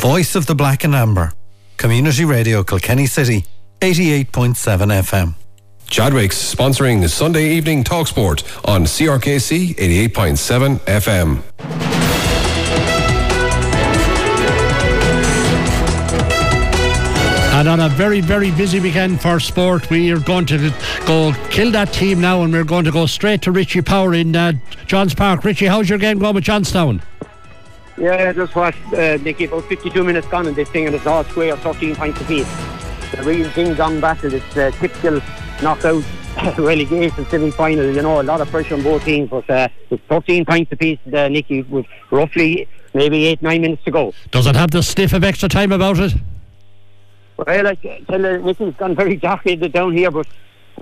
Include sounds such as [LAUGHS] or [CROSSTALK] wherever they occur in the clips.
voice of the black and amber. Community Radio Kilkenny City, 88.7 FM. Chadwick's sponsoring Sunday evening Talksport on CRKC 88.7 FM. And on a very, very busy weekend for sport, we are going to go kill that team now and we're going to go straight to Richie Power in uh, Johns Park. Richie, how's your game going with Johnstown? Yeah, just watched uh, Nicky about 52 minutes gone in this thing and it's all square, 13 points apiece. The real ding dong battle, it's uh, typical knockout [COUGHS] relegation semi final. You know, a lot of pressure on both teams, but uh, it's 13 points apiece, uh, Nicky, with roughly maybe eight, nine minutes to go. Does it have the sniff of extra time about it? Well, I like, tell you, Nicky's gone very jockey down here, but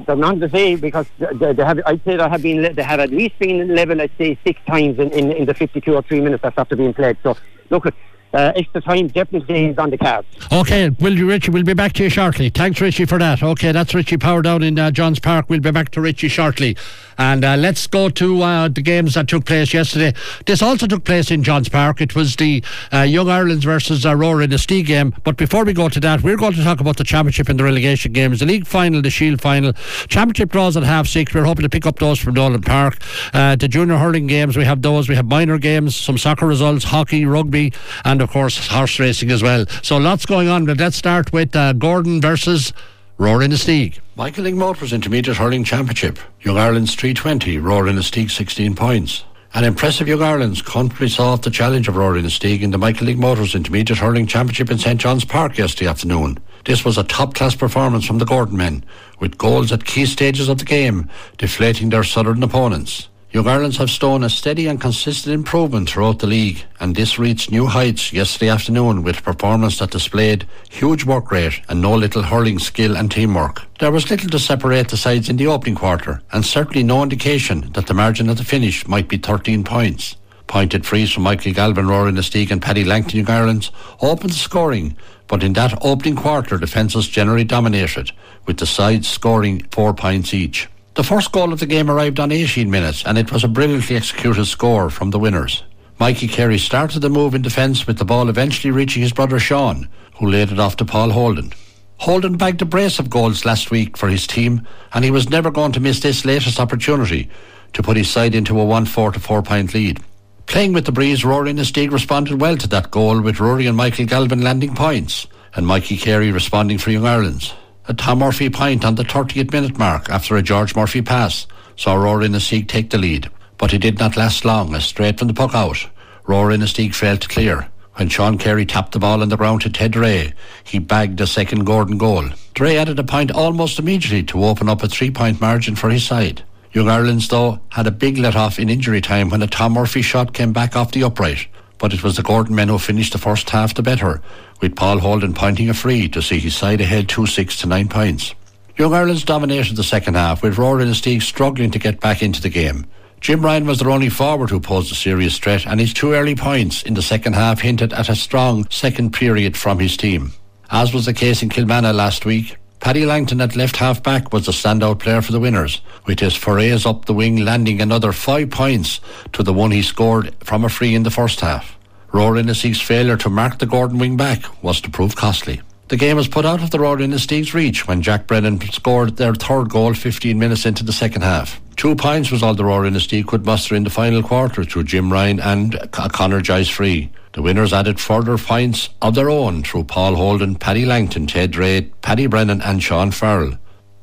there's not to say because they, they have, I'd say they have been, they have at least been level, I'd say, six times in, in, in the 52 or three minutes that's after being played. So, look, uh, extra time definitely is on the cards. Okay, will you, Richie? We'll be back to you shortly. Thanks, Richie, for that. Okay, that's Richie Power down in uh, Johns Park. We'll be back to Richie shortly. And uh, let's go to uh, the games that took place yesterday. This also took place in Johns Park. It was the uh, Young Ireland's versus Aurora in the Stee game. But before we go to that, we're going to talk about the championship and the relegation games, the league final, the Shield final. Championship draws at half six. We're hoping to pick up those from Nolan Park. Uh, the junior hurling games, we have those. We have minor games, some soccer results, hockey, rugby, and of course horse racing as well. So lots going on. But let's start with uh, Gowran versus Rower Inistioge. Michael Lyng Motors Intermediate Hurling Championship. Young Ireland's 320, Rower Inistioge 16 points. An impressive Young Ireland's comfortably off the challenge of Rower Inistioge in the Michael Lyng Motors Intermediate Hurling Championship in St John's Park yesterday afternoon. This was a top-class performance from the Gowran men, with goals at key stages of the game, deflating their southern opponents. Young Ireland's have shown a steady and consistent improvement throughout the league, and this reached new heights yesterday afternoon with a performance that displayed huge work rate and no little hurling skill and teamwork. There was little to separate the sides in the opening quarter, and certainly no indication that the margin at the finish might be 13 points. Pointed frees from Michael Galvin, Rower Inistioge and Paddy Langton Young Ireland's opened the scoring, but in that opening quarter defences generally dominated, with the sides scoring four points each. The first goal of the game arrived on 18 minutes, and it was a brilliantly executed score from the winners. Mikey Carey started the move in defence with the ball eventually reaching his brother Sean, who laid it off to Paul Holden. Holden bagged a brace of goals last week for his team, and he was never going to miss this latest opportunity to put his side into a 1 4 to 4 point lead. Playing with the breeze, Rower Inistioge responded well to that goal, with Rory and Michael Galvin landing points, and Mikey Carey responding for Young Ireland's. A Tom Murphy point on the 30th minute mark after a George Murphy pass saw Rower Inistioge take the lead, but it did not last long as straight from the puck out, Rower Inistioge failed to clear. When Sean Carey tapped the ball in the ground to Ted Ray, he bagged a second Gowran goal. Dre added a point almost immediately to open up a three point margin for his side. Young Ireland's, though, had a big let off in injury time when a Tom Murphy shot came back off the upright, but it was the Gowran men who finished the first half the better, with Paul Holden pointing a free to see his side ahead 2 6 to 9 points. Young Ireland's dominated the second half, with Rower Inistioge struggling to get back into the game. Jim Ryan was their only forward who posed a serious threat, and his two early points in the second half hinted at a strong second period from his team. As was the case in Kilmanagh last week, Paddy Langton at left half back was the standout player for the winners, with his forays up the wing landing another five points to the one he scored from a free in the first half. Rower Inistioge's failure to mark the Gowran wing back was to prove costly. The game was put out of the Rower Inistioge's reach when Jack Brennan scored their third goal 15 minutes into the second half. Two points was all the Rower Inistioge could muster in the final quarter through Jim Ryan and a Connor Giles free. The winners added further points of their own through Paul Holden, Paddy Langton, Ted Ray, Paddy Brennan and Sean Farrell.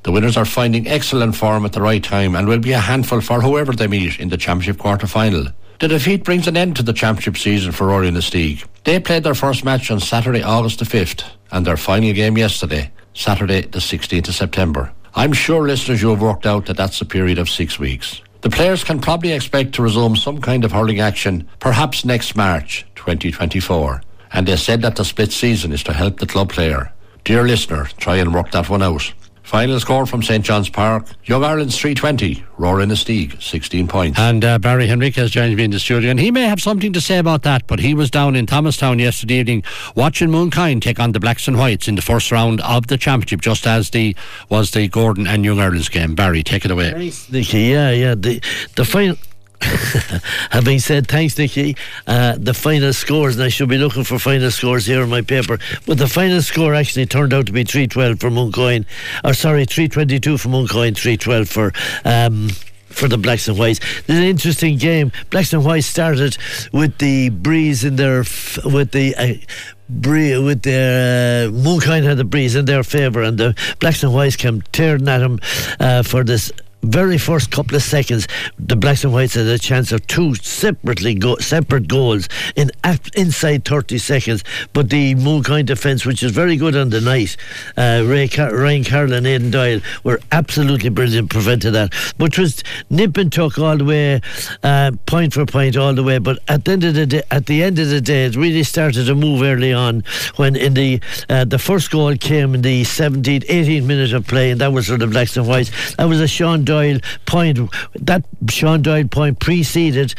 The winners are finding excellent form at the right time and will be a handful for whoever they meet in the championship quarter final. The defeat brings an end to the championship season for Rower Inistioge. They played their first match on Saturday, August the 5th, and their final game yesterday, Saturday, the 16th of September. I'm sure listeners you have worked out that that's a period of six weeks. The players can probably expect to resume some kind of hurling action perhaps next March 2024. And they said that the split season is to help the club player. Dear listener, try and work that one out. Final score from St John's Park. Young Ireland's 320. Rower Inistioge, 16 points. And uh, Barry Henriquez joins me in the studio, and he may have something to say about that, but he was down in Thomastown yesterday evening watching Mooncoin take on the Blacks and Whites in the first round of the championship, just as the was the Gowran and Young Ireland's game. Barry, take it away. Yeah, yeah. The, the final [LAUGHS] having said thanks, Nicky, uh, the final scores, and I should be looking for final scores here in my paper, but the final score actually turned out to be 312 for Mooncoin, or sorry, 322 for Mooncoin, 312 for. Um, for the Blacks and Whites. It's an interesting game. Blacks and Whites started with the breeze in their f- with the uh, bree- with their uh, Mooncoin had the breeze in their favour, and the Blacks and Whites came tearing at them uh, for this very first couple of seconds, the blacks and whites had a chance of two separately go- separate goals in inside 30 seconds. But the Mooncoin defence, which is very good on the night, uh, Ray Car- Ryan Carroll and Aidan Doyle were absolutely brilliant, prevented that. But it was nip and tuck all the way, uh, point for point all the way. But at the end of the day, at the end of the day, it really started to move early on when in the uh, the first goal came in the 17th, 18th minute of play, and that was for the blacks and whites. That was a Sean point. That Sean Doyle point preceded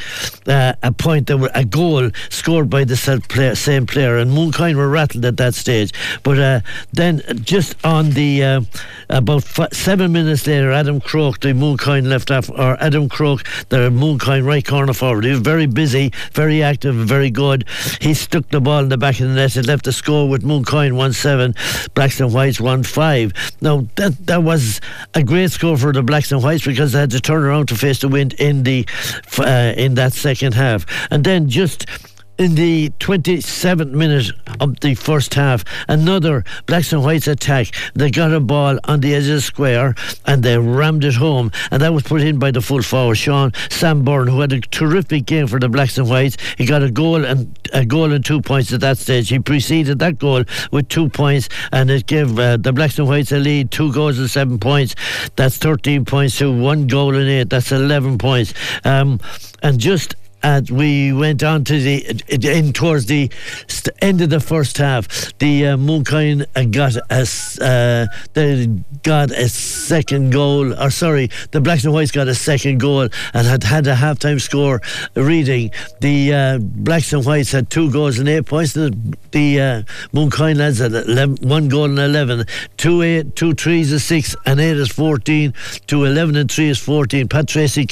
uh, a point that were a goal scored by the same player, and Mooncoin were rattled at that stage. But uh, then just on the uh, about f- seven minutes later, Adam Croke, the Mooncoin left off, or Adam Croke, the Mooncoin right corner forward. He was very busy, very active, very good. He stuck the ball in the back of the net. It left the score with Mooncoin one seven, Blacks and Whites one five. Now that that was a great score for the Blacks and Whites because they had to turn around to face the wind in the uh, in that second half, and then just in the 27th minute of the first half, another Blacks and Whites attack. They got a ball on the edge of the square and they rammed it home. And that was put in by the full forward, Sean Sam Byrne, who had a terrific game for the Blacks and Whites. He got a goal and a goal and two points at that stage. He preceded that goal with two points and it gave uh, the Blacks and Whites a lead, two goals and seven points. That's 13 points to one goal and eight. That's 11 points. Um, and just and we went on to the in towards the end of the first half. The uh, Mooncoin got a uh, they got a second goal, or sorry, the Blacks and Whites got a second goal and had had a halftime score reading. The uh, Blacks and Whites had two goals and eight points. The, the uh, Mooncoin lads had 11, one goal and eleven. Two eight, two threes is six, and eight is fourteen. Two eleven and three is fourteen. Pat Tracy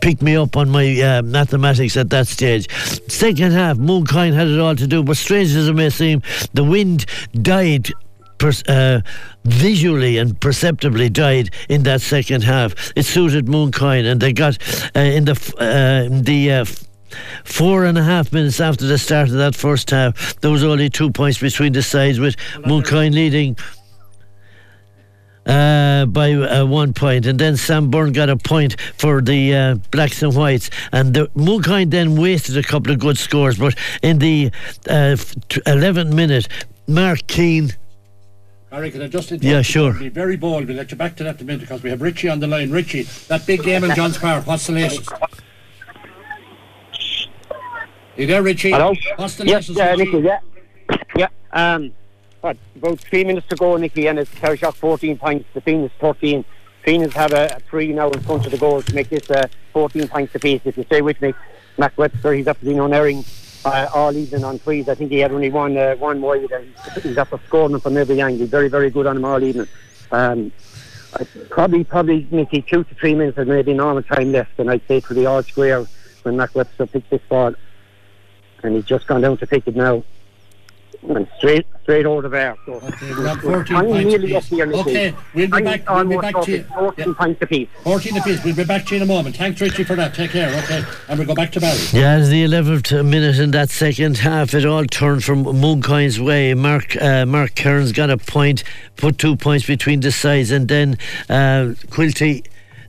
picked me up on my uh, mathematics at that stage. Second half, Mooncoin had it all to do, but strange as it may seem, the wind died uh, visually and perceptibly died in that second half. It suited Mooncoin, and they got uh, in the uh, the. Uh, four and a half minutes after the start of that first half, there was only two points between the sides, with Mooncoin leading uh, by uh, one point, and then Sam Byrne got a point for the uh, blacks and whites, and the Mooncoin then wasted a couple of good scores, but in the 11th uh, minute, Mark Keane. Harry, can I just interrupt? Yeah, sure. Be very bold. We'll let you back to that in a minute because we have Richie on the line. Richie, that big game in Johns Park. What's the latest? You there, Richie? Hello. What's the yes, latest? Nicky, yeah, yeah. Um, what, about three minutes to go, Nicky, and it's Carrick 14 points. The Fenians 13. Fenians have a, a, three now in front of the goal to make this uh, 14 points apiece. If you stay with me, Mac Webster, he's after being unerring uh, all evening on threes. I think he had only one uh, one wide. And he's after scoring from every angle. He's very, very good on him all evening. Um, probably, probably, Nicky, two to three minutes, and maybe normal time left, and I'd say to the all square when Mac Webster picks this ball. And he's just gone down to pick it now and straight straight over there. So okay, we're 14 I'm nearly up here. Okay, we'll be back. We'll be back to you. 14 yeah. points apiece. 14 apiece. We'll be back to you in a moment. Thanks, Richie, for that. Take care. Okay, and we'll go back to Barry. Yeah, it's the 11th minute in that second half. It all turned from Mooncoin's way. Mark uh, Mark Kearns got a point, put two points between the sides, and then uh, Quilty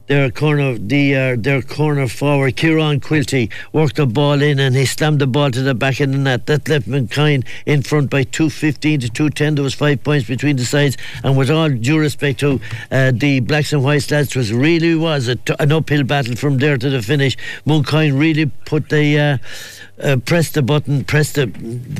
their corner, the uh, their corner forward, Kieran Quilty, worked the ball in and he slammed the ball to the back of the net. That left Mooncoin in front by 215 to 210. There was five points between the sides, and with all due respect to uh, the Blacks and Whites lads, was really was an uphill battle from there to the finish. Mooncoin really put the. Uh, uh, press the button, press the,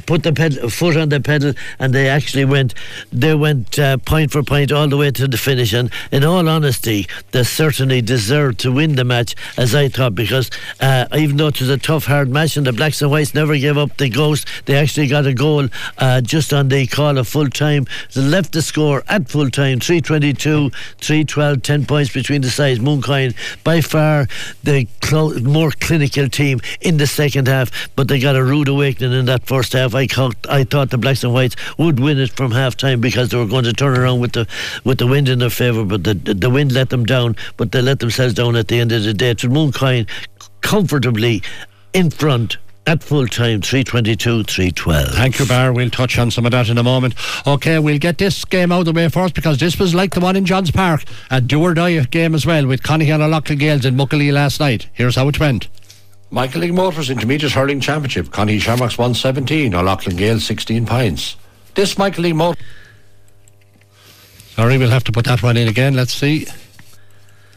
put the pedal, foot on the pedal, and they actually went, they went uh, point for point all the way to the finish. And in all honesty, they certainly deserved to win the match, as I thought, because uh, even though it was a tough, hard match, and the Blacks and Whites never gave up the ghost, they actually got a goal uh, just on the call of full time. They left the score at full time 322, 312, 10 points between the sides. Mooncoin, by far the more clinical team in the second half, but they got a rude awakening in that first half. I, thought, I thought the Blacks and Whites would win it from half time because they were going to turn around with the with the wind in their favour, but the, the wind let them down, but they let themselves down at the end of the day. So Mooncoin comfortably in front at full time 322 312 thank you Bar we'll touch on some of that in a moment. Okay we'll get this game out of the way first because this was like the one in Johns Park a do or die game as well with Connie and Loughlin Gaels in Muckalee last night. Here's how it went Michael Lyng Motors Intermediate Hurling Championship. Connie Shamrocks 117 O'Loughlin Gaels 16 points. This Michael Lyng Motors sorry we'll have to put that one in again. Let's see.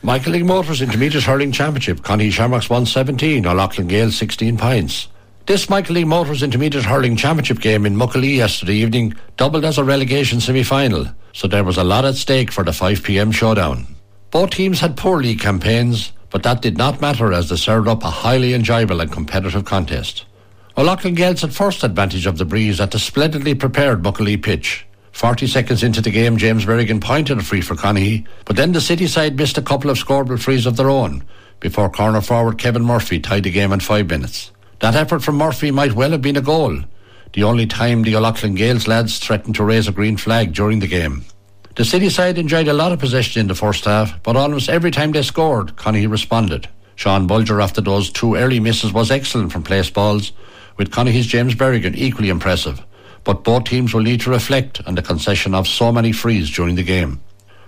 Michael Lyng Motors Intermediate Hurling Championship. Connie Shamrocks 117 O'Loughlin Gaels 16 points. This Michael Lyng Motors Intermediate Hurling Championship game in Muckalee yesterday evening doubled as a relegation semi-final, so there was a lot at stake for the 5pm showdown. Both teams had poor league campaigns, but that did not matter as they served up a highly enjoyable and competitive contest. O'Loughlin Gaels had first advantage of the breeze at the splendidly prepared Muckalee pitch. 40 seconds into the game, James Berrigan pointed a free for Conahy, but then the City side missed a couple of scoreable frees of their own before corner forward Kevin Murphy tied the game in five minutes. That effort from Murphy might well have been a goal, the only time the O'Loughlin Gaels lads threatened to raise a green flag during the game. The City side enjoyed a lot of possession in the first half, but almost every time they scored, Connie responded. Sean Bulger, after those two early misses, was excellent from place balls, with Connie's James Berrigan equally impressive. But both teams will need to reflect on the concession of so many frees during the game.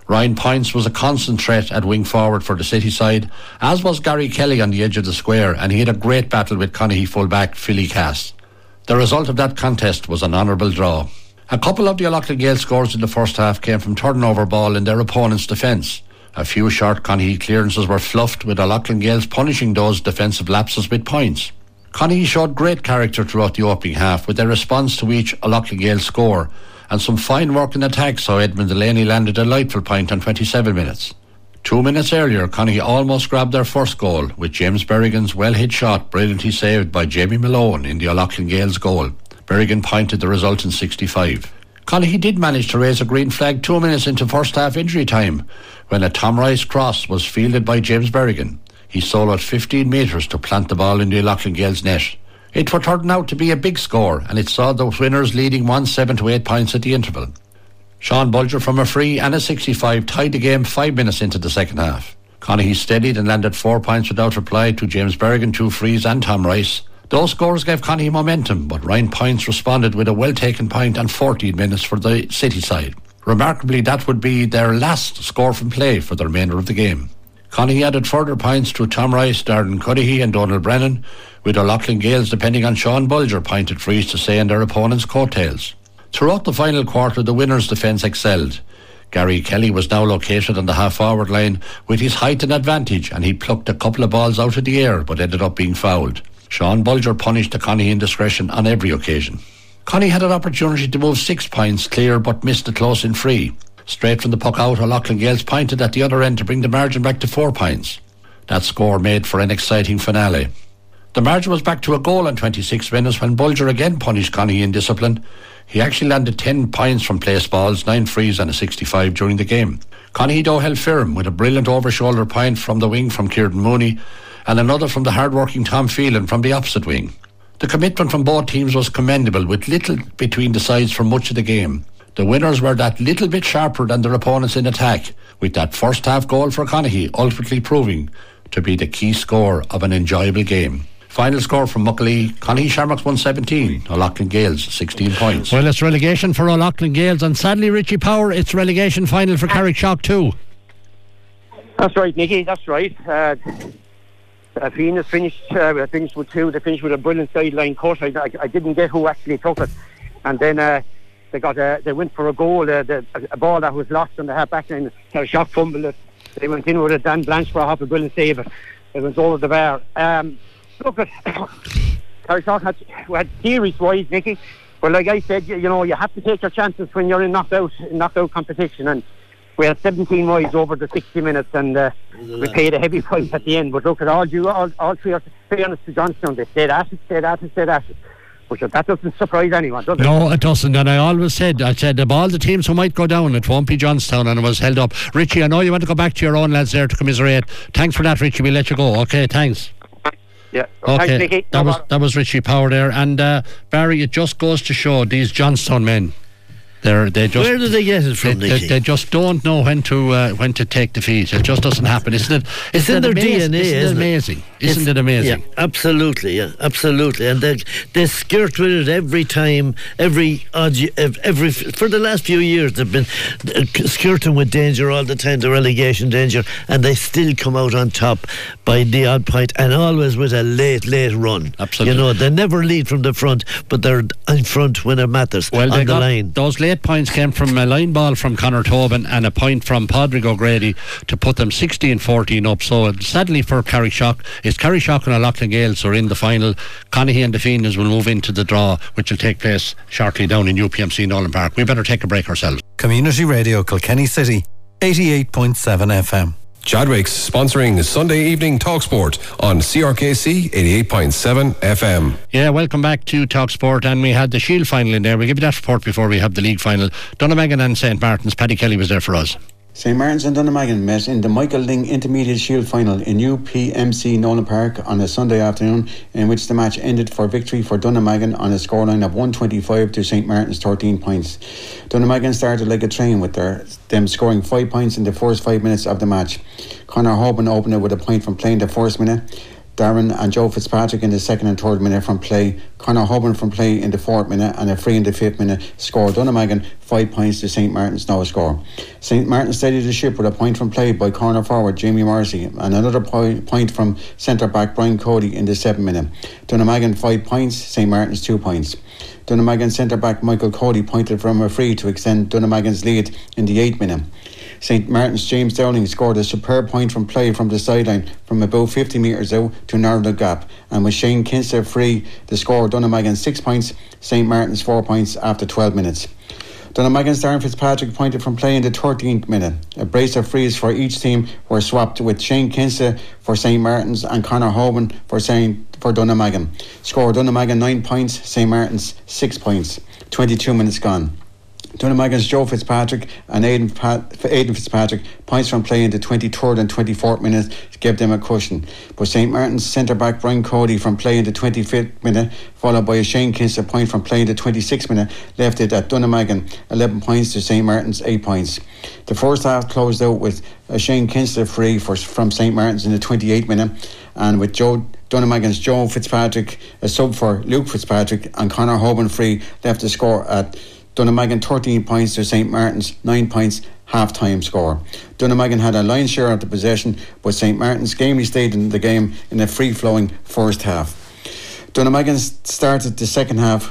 Ryan Points was a constant threat at wing forward for the City side, as was Gary Kelly on the edge of the square, and he had a great battle with Conahy fullback Philly Cass. The result of that contest was an honourable draw. A couple of the O'Loughlin Gael scores in the first half came from turnover ball in their opponent's defence. A few short Conahy clearances were fluffed, with O'Loughlin Gaels punishing those defensive lapses with points. Connie showed great character throughout the opening half, with their response to each O'Loughlin Gael score and some fine work in attack saw Edmund Delaney land a delightful point on 27 minutes. Two minutes earlier, Connie almost grabbed their first goal with James Berrigan's well hit shot brilliantly saved by Jamie Malone in the O'Loughlin Gaels goal. Berrigan pointed the result in 65. Connie did manage to raise a green flag two minutes into first half injury time when a Tom Rice cross was fielded by James Berrigan. He soloed 15 metres to plant the ball in the O'Loughlin Gaels net. It would turn out to be a big score, and it saw the winners leading 1 7 to 8 points at the interval. Sean Bulger from a free and a 65 tied the game five minutes into the second half. Conahy steadied and landed four points without reply to James Berrigan, two frees, and Tom Rice. Those scores gave Connie momentum, but Ryan Points responded with a well taken point and 14 minutes for the City side. Remarkably, that would be their last score from play for the remainder of the game. Connie added further points to Tom Rice, Darren Cudahy, and Donald Brennan, with O'Loughlin Gaels depending on Sean Bulger pointed frees to stay in their opponent's coattails. Throughout the final quarter, the winners' defence excelled. Gary Kelly was now located on the half forward line with his height and advantage, and he plucked a couple of balls out of the air but ended up being fouled. Sean Bulger punished the Connie indiscretion on every occasion. Connie had an opportunity to move six points clear but missed the close in free. Straight from the puck out, O'Loughlin Gaels pointed at the other end to bring the margin back to four points. That score made for an exciting finale. The margin was back to a goal in 26 minutes when Bulger again punished Connie in discipline. He actually landed 10 points from place balls, 9 frees and a 65 during the game. Connie though held firm with a brilliant over-shoulder point from the wing from Kieran Mooney and another from the hard-working Tom Phelan from the opposite wing. The commitment from both teams was commendable with little between the sides for much of the game. The winners were that little bit sharper than their opponents in attack, with that first half goal for Conahy ultimately proving to be the key score of an enjoyable game. Final score from Muckalee, Connie Shamrocks 117, O'Loughlin Gaels 16 points. Well, it's relegation for O'Loughlin Gaels, and sadly, Richie Power, it's relegation final for Carrick Shock too. That's right, Nicky, that's right. Uh, uh, Venus finished, uh, finished with two, they finished with a brilliant sideline cut. I, I, I didn't get who actually took it. And then uh, they got a, they went for a goal, uh, the, a ball that was lost on the half back line. Carrickshock fumbled it. They went in with it. Dan Blanchard had a half a brilliant save it. Was over the bar. Um, look at [COUGHS] Carrickshock had, had theories wise, Nicky. But like I said, you, you, know, you have to take your chances when you're in knockout, knockout competition. And we had 17 wides over the 60 minutes, and uh, we paid a heavy price at the end. But look at all you, all, all three. Fairness to Johnstown, they stayed at it, stayed at it, stayed at it. But that doesn't surprise anyone, does it? No, it doesn't. And I always said, I said, of all the teams who might go down, it won't be Johnstown, and it was held up. Richie, I know you want to go back to your own lads there to commiserate. Thanks for that, Richie. We'll let you go. Okay, thanks. Yeah. Okay. Thanks, Nicky. That No was bother. that was Richie Power there, and uh, Barry. It just goes to show these Johnstown men. They're they just Where do they get it from, they, they, they just don't know when to uh, when to take defeat. It just doesn't happen, isn't it? It's in their amazing? DNA, Isn't it isn't it? amazing? Isn't It's- it amazing? Yeah, absolutely, yeah, absolutely. And they they skirt with it every time, every odd, every for the last few years they've been uh, skirting with danger all the time, the relegation danger, and they still come out on top by the odd point, and always with a late, late run. Absolutely. you know they never lead from the front, but they're in front when it matters Well, on the line. those late points came from a line ball from Conor Tobin and a point from Padraig O'Grady to put them 16-14 up. So uh, sadly for Carrickshock, it's Carrickshock and Loughlin Gaels are in the final. Conahy and the Fenians will move into the draw, which will take place shortly down in UPMC Nolan Park. We better take a break ourselves. Community Radio Kilkenny City, 88.7 FM. Chadwick's sponsoring Sunday evening Talksport on CRKC 88.7 FM. Yeah, welcome back to Talk Sport. And we had the Shield final in there. We'll give you that report before we have the league final. Dunnamaggin and St. Martin's. Paddy Kelly was there for us. St Martin's and Dunnamaggin met in the Michael Lyng Intermediate Shield final in UPMC Nolan Park on a Sunday afternoon, in which the match ended for victory for Dunnamaggin on a scoreline of 125 to St Martin's 13 points. Dunnamagan started like a train with their them scoring five points in the first five minutes of the match. Conor Hoban opened it with a point from playing the first minute. Darren and Joe Fitzpatrick in the second and third minute from play. Conor Hoban from play in the fourth minute and a free in the fifth minute scored Dunnamaggin five points to St Martin's no score. St Martin steadied the ship with a point from play by corner forward Jamie Morrissey and another point, from centre back Brian Cody in the seventh minute. Dunnamaggin five points, St Martin's two points. Dunnamaggin centre back Michael Cody pointed from a free to extend Dunnamaggin's lead in the eighth minute. St Martin's James Downing scored a superb point from play from the sideline from about 50 metres out to narrow the gap. And with Shane Kinster free, the score Dunnamaggin 6 points, St Martin's 4 points after 12 minutes. Dunnamaggin's Darren Fitzpatrick pointed from play in the 13th minute. A brace of frees for each team were swapped with Shane Kinster for St Martin's and Conor Hoban for St for Dunnamaggin. Score Dunnamaggin 9 points, St Martin's 6 points. 22 minutes gone. Dunnamaggin's Joe Fitzpatrick and Aidan, Pat, Fitzpatrick points from play in the 23rd and 24th minutes gave them a cushion. But St Martin's centre back Brian Cody from play in the 25th minute, followed by a Shane Kinster point from play in the 26th minute, left it at Dunnamaggin 11 points to St Martin's 8 points. The first half closed out with a Shane Kinster free for, from St Martin's in the 28th minute, and with Joe Dunnamaggin's Joe Fitzpatrick, a sub for Luke Fitzpatrick, and Conor Hoban free left the score at Dunnamaggin 13 points to St Martin's 9 points half time score. Dunnamaggin had a line share of the possession, but St Martin's gamely stayed in the game in a free flowing first half. Dunnamaggin started the second half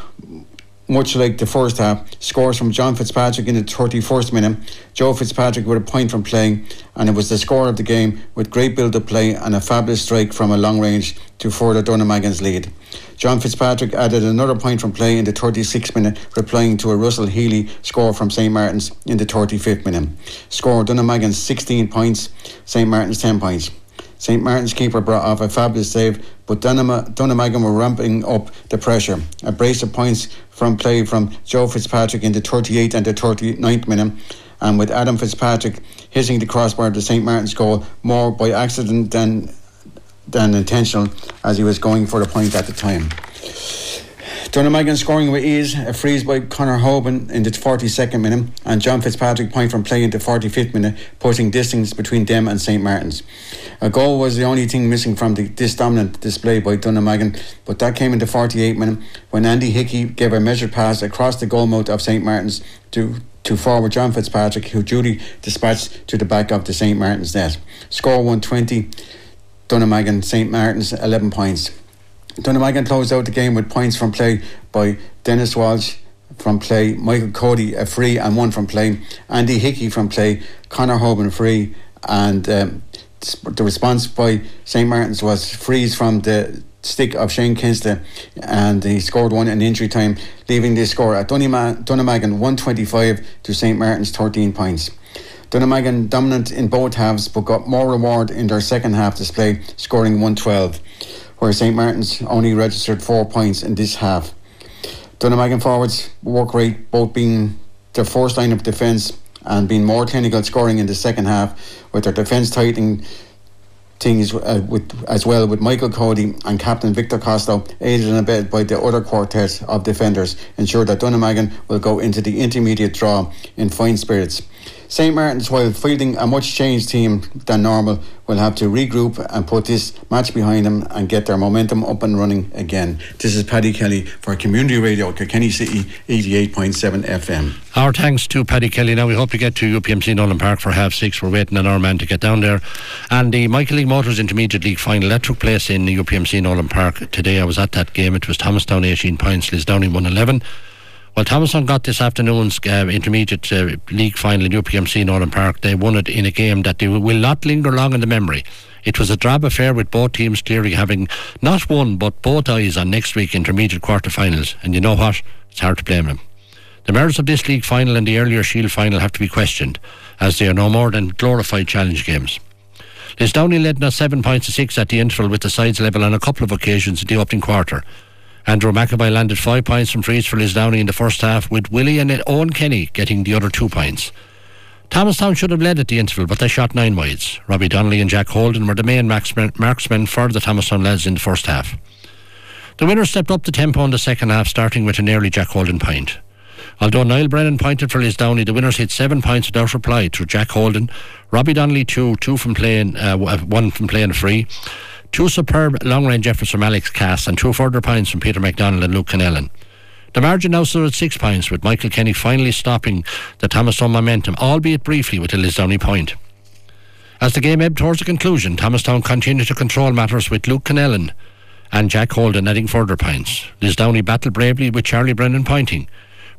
much like the first half, scores from John Fitzpatrick in the 31st minute, Joe Fitzpatrick with a point from play, and it was the score of the game with great build up play and a fabulous strike from a long range to further Dunnamaggin's lead. John Fitzpatrick added another point from play in the 36th minute, replying to a Russell Healy score from St Martin's in the 35th minute. Score Dunnamaggin 16 points, St Martin's 10 points. St Martin's keeper brought off a fabulous save, but Dunnamaggin were ramping up the pressure. A brace of points from play from Joe Fitzpatrick in the 38th and the 39th minute, and with Adam Fitzpatrick hitting the crossbar to St Martin's goal more by accident than than intentional, as he was going for the point at the time. Dunnamaggin scoring with ease, a freeze by Conor Hoban in the 42nd minute, and John Fitzpatrick point from play in the 45th minute, putting distance between them and St Martin's. A goal was the only thing missing from the, this dominant display by Dunnamaggin, but that came in the 48th minute when Andy Hickey gave a measured pass across the goalmouth of St Martin's to to forward John Fitzpatrick, who duly dispatched to the back of the St Martin's net. Score 120, Dunnamaggin, St Martin's 11 points. Dunnamaggin closed out the game with points from play by Dennis Walsh from play, Michael Cody a free and one from play, Andy Hickey from play, Conor Hoban free, and um, the response by St Martin's was freeze from the stick of Shane Kinster and he scored one in injury time, leaving the score at Dunnima- Dunnamaggin 125 to St Martin's 13 points. Dunnamaggin dominant in both halves but got more reward in their second half display, scoring 112, where St Martin's only registered four points in this half. Dunnamaggin forwards work rate both being their first line of defence and being more clinical scoring in the second half, with their defence tightening things uh, with as well with Michael Cody and Captain Victor Costello aided and abetted by the other quartet of defenders ensure that Dunnamaggin will go into the intermediate draw in fine spirits. St Martin's, while fielding a much changed team than normal, will have to regroup and put this match behind them and get their momentum up and running again. This is Paddy Kelly for Community Radio, Kilkenny City 88.7 FM. Our thanks to Paddy Kelly. Now we hope to get to UPMC Nolan Park for half six. We're waiting on our man to get down there. And the Michael Lyng Motors Intermediate League final that took place in UPMC Nolan Park today. I was at that game. It was Thomastown 18 points, Lisdowney 111. Well, Thomastown got this afternoon's uh, intermediate uh, league final in UPMC Nolan Park. They won it in a game that they will not linger long in the memory. It was a drab affair with both teams clearly having not one but both eyes on next week intermediate quarter-finals. And you know what? It's hard to blame them. The merits of this league final and the earlier Shield final have to be questioned, as they are no more than glorified challenge games. Lisdowney led now seven points to six at the interval with the sides level on a couple of occasions in the opening quarter. Andrew McAvoy landed five points from frees for Lisdowney in the first half, with Willie and Owen Kenny getting the other two points. Thomastown should have led at the interval, but they shot nine wides. Robbie Donnelly and Jack Holden were the main marksmen, for the Thomastown lads in the first half. The winners stepped up the tempo in the second half, starting with an early Jack Holden point. Although Niall Brennan pointed for Lisdowney, the winners hit seven points without reply through Jack Holden, Robbie Donnelly two, two from playing, uh, one from playing free, Two superb long range efforts from Alex Cass and two further points from Peter McDonald and Luke Kennellan. The margin now stood at six points, with Michael Kenny finally stopping the Thomastown momentum, albeit briefly with a Lisdowney point. As the game ebbed towards a conclusion, Thomastown continued to control matters with Luke Kennellan and Jack Holden adding further points. Lisdowney battled bravely with Charlie Brennan pointing.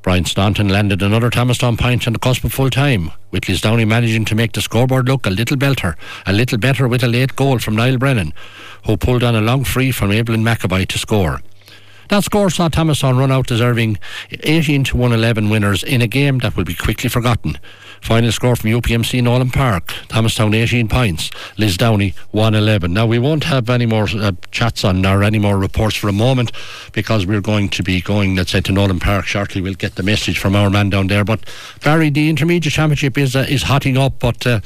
Brian Staunton landed another Thomastown point on the cusp of full time, with Lisdowney managing to make the scoreboard look a little better, a little better with a late goal from Niall Brennan, who pulled on a long free from Evelyn McAvoy to score. That score saw Thomastown run out deserving 18 to 111 winners in a game that will be quickly forgotten. Final score from UPMC Nolan Park, Thomastown 18 points, Lisdowney 111. Now we won't have any more uh, chats on or any more reports for a moment because we're going to be going, let's say, to Nolan Park shortly. We'll get the message from our man down there. But Barry, the intermediate championship is uh, is hotting up, but. Uh,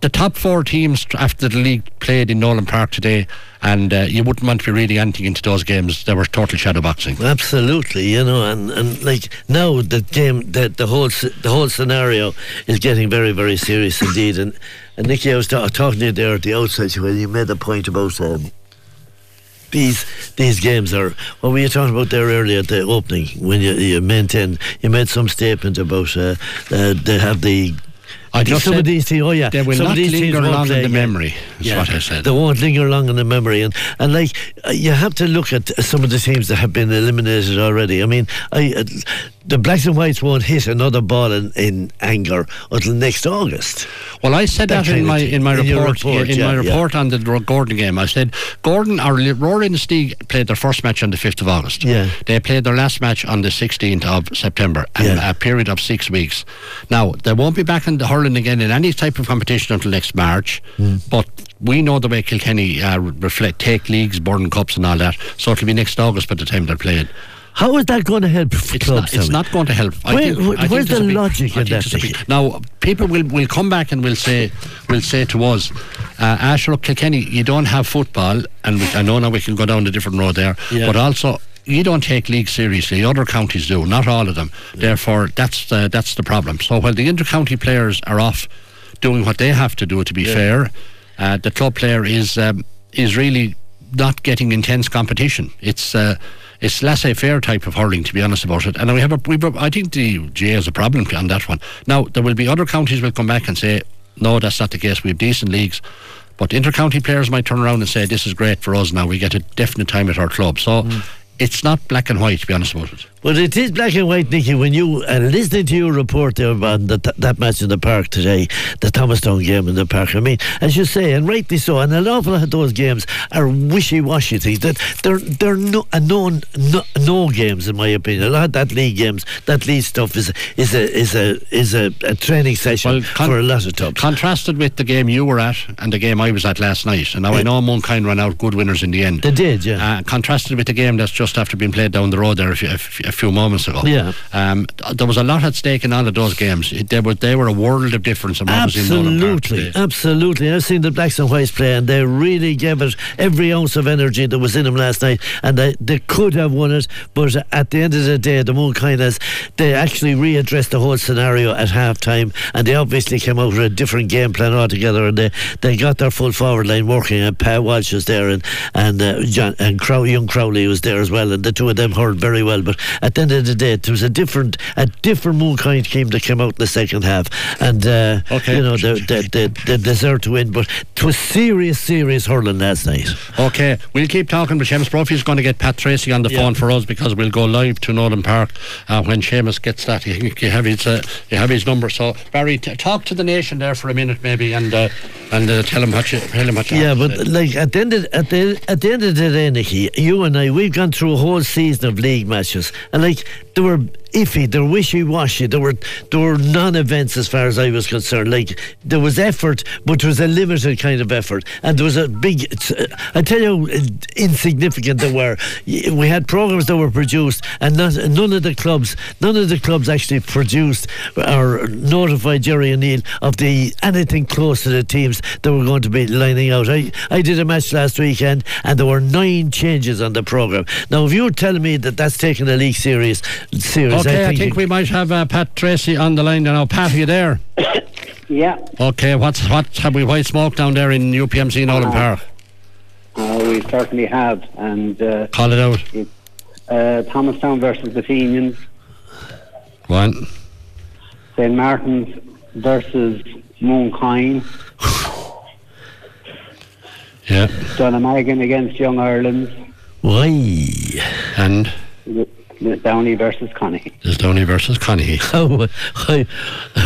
the top four teams after the league played in Nolan Park today, and uh, you wouldn't want to be reading anything into those games. They were total shadow boxing. Absolutely, you know, and, and like now the game, the, the whole the whole scenario is getting very very serious indeed. And, and Nicky, I was ta- talking to you there at the outset when you made the point about. Um, these these games are what were you talking about there earlier at the opening when you, you maintained you made some statement about uh, uh, they have the I just some said of these teams, oh yeah, they will some not of these linger won't long play, in the memory. Is Yeah. what I said. They won't linger long in the memory, and and like uh, you have to look at some of the teams that have been eliminated already. I mean, I, uh, the blacks and whites won't hit another ball in, in anger until next August. Well, I said That that, in my in my In report, report, in yeah, my yeah. report on the Gowran game. I said Gowran or Rower Inistioge played their first match on the fifth of August. Yeah. they played their last match on the sixteenth of September, and Yeah. a period of six weeks. Now they won't be back in the hurling again in any type of competition until next March, Hmm. but. We know the way Kilkenny uh, reflect take leagues, Burden Cups, and all that. So it'll be next August by the time they're played. How is that going to help It's clubs? not, it's not going to help. Where- think, where- I think where's the big- logic in that there's a thing? big- Now, people will, will come back and will say will say to us, uh, Asher Kilkenny, you don't have football, and we, I know now we can go down a different road there, Yeah. but also you don't take league seriously. Other counties do, not all of them. Therefore, that's the, that's the problem. So while the inter-county players are off doing what they have to do to be fair, uh, the club player is um, is really not getting intense competition. It's uh, it's laissez-faire type of hurling, to be honest about it. And we have a, we, I think the GA has a problem on that one. Now there will be other counties will come back and say, no, that's not the case. We have decent leagues. But inter-county players might turn around and say, this is great for us now. We get a definite time at our club. So mm. it's not black and white, to be honest about it. But it is black and white, Nicky. When you uh, listening to your report there about the, that match in the park today, the Thomas Thomastown game in the park. I mean, as you say, and rightly so. And an awful lot of those games are wishy-washy things. That they're they're no uh, no, no no games in my opinion. A lot of that league games, that league stuff is is a is a is a, a training session Well, for a lot of tubs. Contrasted with the game you were at and the game I was at last night, and now I know Mooncoin ran out good winners in the end. They did, yeah. Uh, contrasted with the game that's just after being played down the road there a few, a few- moments ago. Yeah. Um, there was a lot at stake in all of those games. They were they were a world of difference. from what was in Nolan Park Absolutely, absolutely. I've seen the Blacks and Whites play, and they really gave it every ounce of energy that was in them last night, and they, they could have won it. But at the end of the day, the Mooncoin has they actually readdressed the whole scenario at half time, and they obviously came out with a different game plan altogether, and they, they got their full forward line working. And Pat Walsh was there, and and uh, John, and Crow, young Crowley was there as well, and the two of them hurled very well. But at the end of the day, it was a different a different Mooncoin team that came out in the second half, and uh, Okay. you know they, they, they, they deserve to win. But it was serious, serious hurling last night. Okay, we'll keep talking, but Seamus Brophy is going to get Pat Tracy on the Yeah. phone for us because we'll go live to Nolan Park uh, when Seamus gets that. You, have his uh, you have his number. So Barry, t- talk to the nation there for a minute, maybe, and uh, and uh, tell him what you tell him what you Yeah, but say. like at the end of, at the at the end of the day, Nicky, you and I, we've gone through a whole season of league matches, and like they were iffy, they were wishy washy, there were there were non-events as far as I was concerned. Like there was effort, but there was a limited kind of effort, and there was a big. uh, I tell you, insignificant they were. We had programs that were produced, and not, none of the clubs, none of the clubs actually produced or notified Jerry O'Neill of the anything close to the teams that were going to be lining out. I, I did a match last weekend, and there were nine changes on the program. Now, if you're telling me that that's taking the league serious, serious, Okay, I I think, think we might have uh, Pat Tracy on the line now. Pat, are you there? [COUGHS] Yeah, Okay, what's what have we white smoke down there in UPMC Nolan Park? uh, we certainly have. And uh, Call it out. uh, Thomastown versus the Fenians, One. St Martin's versus Mooncoin, [SIGHS] Yeah. Dunnamaggin against Young Ireland, why? And Downey versus Connie. there's Downey versus Connie. [LAUGHS] How,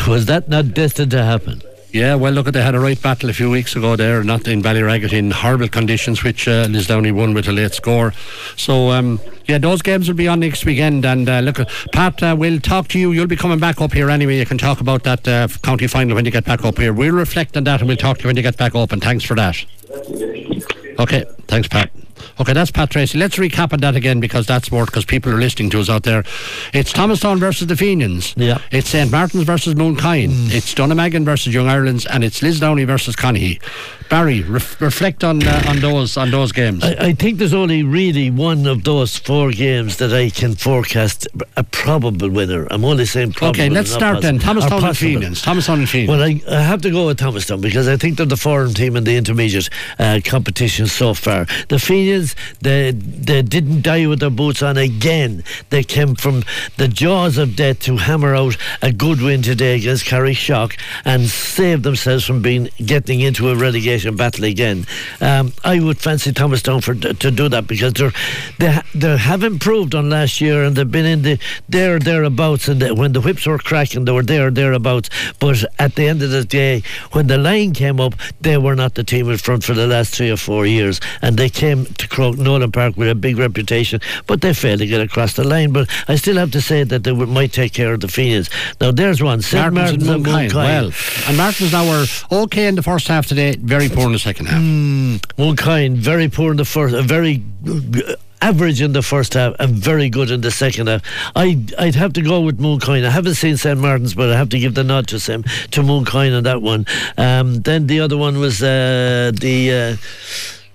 was that not destined to happen? Yeah, well, look, at they had a right battle a few weeks ago there, not in Ballyragget, in horrible conditions, which uh, Lisdowney won with a late score. So, um, yeah, those games will be on next weekend. And uh, look, Pat, uh, we'll talk to you. You'll be coming back up here anyway. You can talk about that uh, county final when you get back up here. We'll reflect on that and we'll talk to you when you get back up. And thanks for that. Okay, thanks, Pat. Okay, that's Pat Tracy. Let's recap on that again because that's more because people are listening to us out there. It's Thomastown versus the Fenians. Yeah. Mm. It's St Martin's versus Mooncoin. It's Dunnamaggin versus Young Ireland's, and it's Lisdowney versus Conahy. Barry, ref- reflect on uh, on those on those games. I, I think there's only really one of those four games that I can forecast a probable winner. I'm only saying probable. okay, let's start then. possible. Or Thomastown and. Fenians. Thomastown and Fenians. Well, I, I have to go with Thomastown because I think they're the foreign team in the intermediate uh, competition so far. The Fenians, they, they didn't die with their boots on again. They came from the jaws of death to hammer out a good win today against Carrick Shock and save themselves from being getting into a relegation battle again. Um, I would fancy Thomastown for to do that because they're they they have improved on last year and they've been in the there thereabouts and the, when the whips were cracking they were there thereabouts. But at the end of the day, when the line came up, they were not the team in front for the last three or four years, and they came to Croke Nolan Park with a big reputation, but they failed to get across the line. But I still have to say that they would, might take care of the Fenians. Now there's one. St. Martin's Martin's and Mooncoin. Well, and Martin's now were okay in the first half today, very poor in the second half. Mooncoin, very poor in the first, uh, very average in the first half, and very good in the second half. I I'd have to go with Mooncoin. I haven't seen St Martin's, but I have to give the nod to Sam to Mooncoin on that one. Um, then the other one was uh, the. Uh,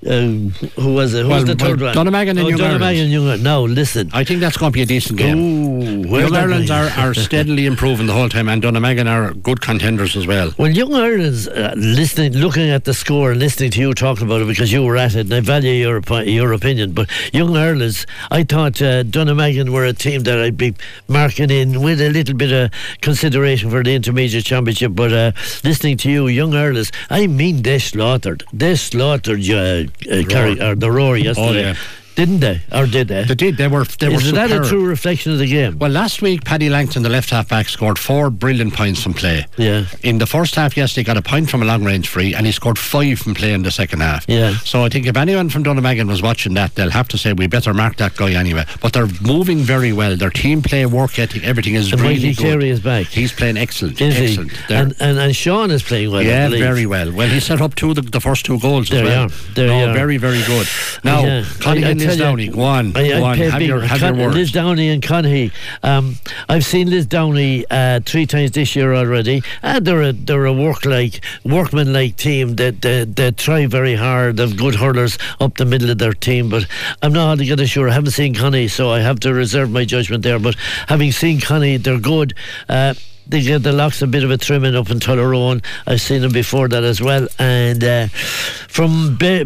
uh, who was it? Who Well, was the third well, one? Dunnamaggin and oh, Young Ireland. Ireland. Now listen. I think that's going to be a decent game. Ooh, where's Young that Ireland's are, are [LAUGHS] steadily improving the whole time, and Dunnamaggin are good contenders as well. Well, Young Ireland's uh, listening, looking at the score and listening to you talking about it because you were at it, and I value your your opinion. But Young Ireland's, I thought uh, Dunnamaggin were a team that I'd be marking in with a little bit of consideration for the intermediate championship. But uh, listening to you, Young Ireland's, I mean, they slaughtered, they slaughtered uh, uh, or the Roar yesterday. Oh, yeah. Didn't they? Or did they? They did. They were. They Is were that superb. a true reflection of the game? Well, last week, Paddy Langton, the left half back, scored four brilliant points from play. Yeah. In the first half, yesterday, got a point from a long range free, and he scored five from play in the second half. Yeah. So I think if anyone from Dunnamaggin was watching that, they'll have to say we better mark that guy anyway. But they're moving very well. Their team play, work ethic, everything is And really good. Carey is back. He's playing excellent. Is excellent. he? They're- And, and and Sean is playing well. Yeah, very well. Well, he set up two the, the first two goals There as well. are. There no, you are. very, very good. Now, Yeah. Connie I- I and Lisdowney, go on. I, go I on. Have your, have Con- your. Liz Downey and Conahy. Um, I've seen Lisdowney uh, three times this year already, and they're a they're a work like workman like team that they, they try very hard. They've good hurlers up the middle of their team, but I'm not altogether sure. I haven't seen Connie, so I have to reserve my judgment there. But having seen Connie, they're good. Uh, they get the locks a bit of a trimming up in Tullaroan. I've seen them before that as well. And uh, from be-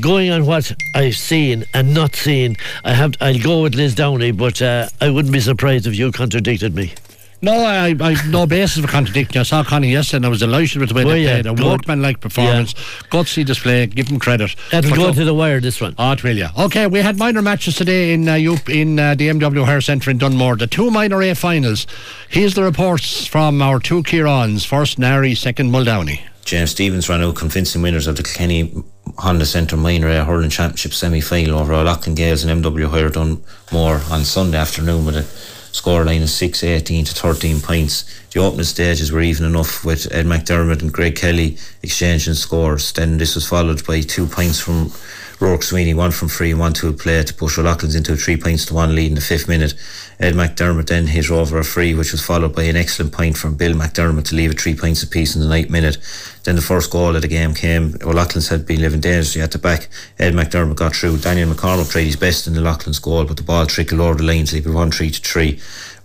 going on what I've seen and not seen, I have I'll go with Lisdowney, but uh, I wouldn't be surprised if you contradicted me. No, I, I no basis for contradicting. I saw Conahy yesterday and I was delighted with the way Were they you? played. A Good. workmanlike performance, gutsy display, give them credit. That'll go to the wire. This one. Oh, it will, yeah. Okay, we had minor matches today in uh, in uh, the MW Hire Centre in Dunmore. The two minor A finals. Here's the reports from our two Kirans. First, Nari, second, Muldowney. James Stephens ran out convincing winners of the Kenny Honda Centre Minor A Hurling Championship semi final over O'Loughlin Gaels and MW Hire Dunmore on Sunday afternoon with a scoreline is 6 18 to 13 points. The opening stages were even enough with Ed McDermott and Greg Kelly exchanging scores. Then this was followed by two points from Rourke Sweeney, one from free and one to a play to push O'Loughlin's into a three points to one lead in the fifth minute. Ed McDermott then hit over a free, which was followed by an excellent point from Bill McDermott to leave it three points apiece in the ninth minute. Then the first goal of the game came. O'Loughlin's had been living dangerously at the back. Ed McDermott got through. Daniel McCormick tried his best in the Loughlin's goal, but the ball trickled over the line to leave it 1 3 to 3.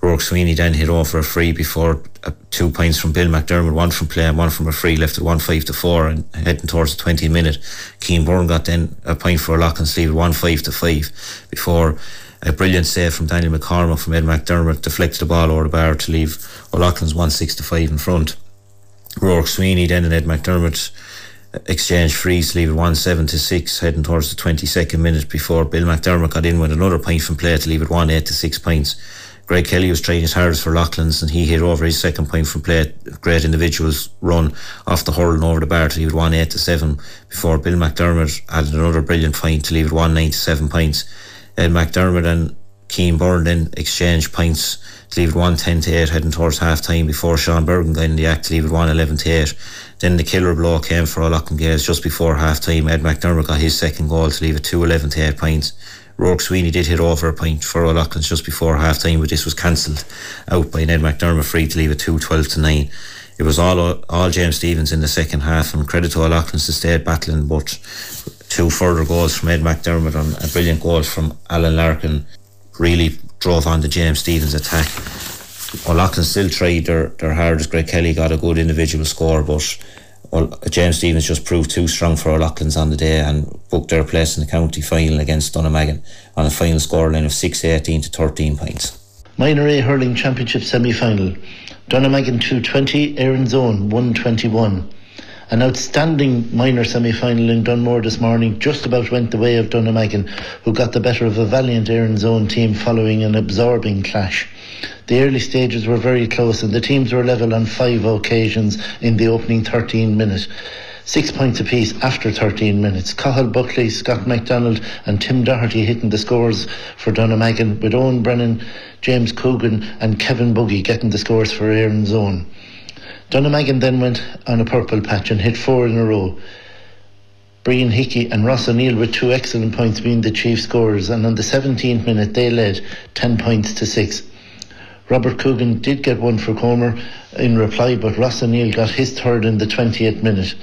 Rourke Sweeney then hit over a free before uh, two points from Bill McDermott, one from play and one from a free, left it 1 5 to 4 and heading towards the 20 minute. Keane Byrne got then a point for O'Loughlin's to leave it 1 5 to 5 before a brilliant save from Daniel McCormick from Ed McDermott deflected the ball over the bar to leave O'Loughlin's 1 6 to 5 in front. Rourke Sweeney then and Ed McDermott exchange frees to leave it 1 7 to 6 heading towards the 22nd minute before Bill McDermott got in with another point from play to leave it 1 8 to 6 points. Greg Kelly was trying his hardest for Loughlin's and he hit over his second point from play. Great individuals run off the hurl and over the bar to leave it 1 8 to 7 before Bill McDermott added another brilliant point to leave it 1 9 to 7 points. Ed McDermott and Keen Byrne then exchanged points to leave it 1 10 to 8 heading towards half time before Sean Bergen got in the act to leave it 1 11 to 8. Then the killer blow came for O'Loughlin Gaels just before half time. Ed McDermott got his second goal to leave it 2 11 to 8 points. Rourke Sweeney did hit over a point for O'Loughlin's just before half time, but this was cancelled out by Ned McDermott free to leave it 2 12 to 9. It was all all James Stephens in the second half, and credit to O'Loughlin's to stay battling, but two further goals from Ed McDermott and a brilliant goal from Alan Larkin really drove on the James Stephens attack. O'Loughlin still tried their, their hardest. Greg Kelly got a good individual score, but well, James Stephens just proved too strong for O'Loughlin's on the day and booked their place in the county final against Dunnamaggin on a final scoreline of 6 18 to 13 points. Minor A Hurling Championship semi final. Dunnamaggin 220, Erin's Own 121. An outstanding minor semi final in Dunmore this morning just about went the way of Dunnamaggin, who got the better of a valiant Erin's Own team following an absorbing clash. The early stages were very close and the teams were level on five occasions in the opening 13 minutes. Six points apiece after 13 minutes. Cahill Buckley, Scott MacDonald, and Tim Doherty hitting the scores for Dunnamaggin, with Owen Brennan, James Coogan, and Kevin Buggy getting the scores for Erin's Own. Dunnamaggin then went on a purple patch and hit four in a row. Brian Hickey and Ross O'Neill with two excellent points being the chief scorers, and on the 17th minute they led 10 points to 6. Robert Coogan did get one for Comer in reply, but Ross O'Neill got his third in the 28th minute.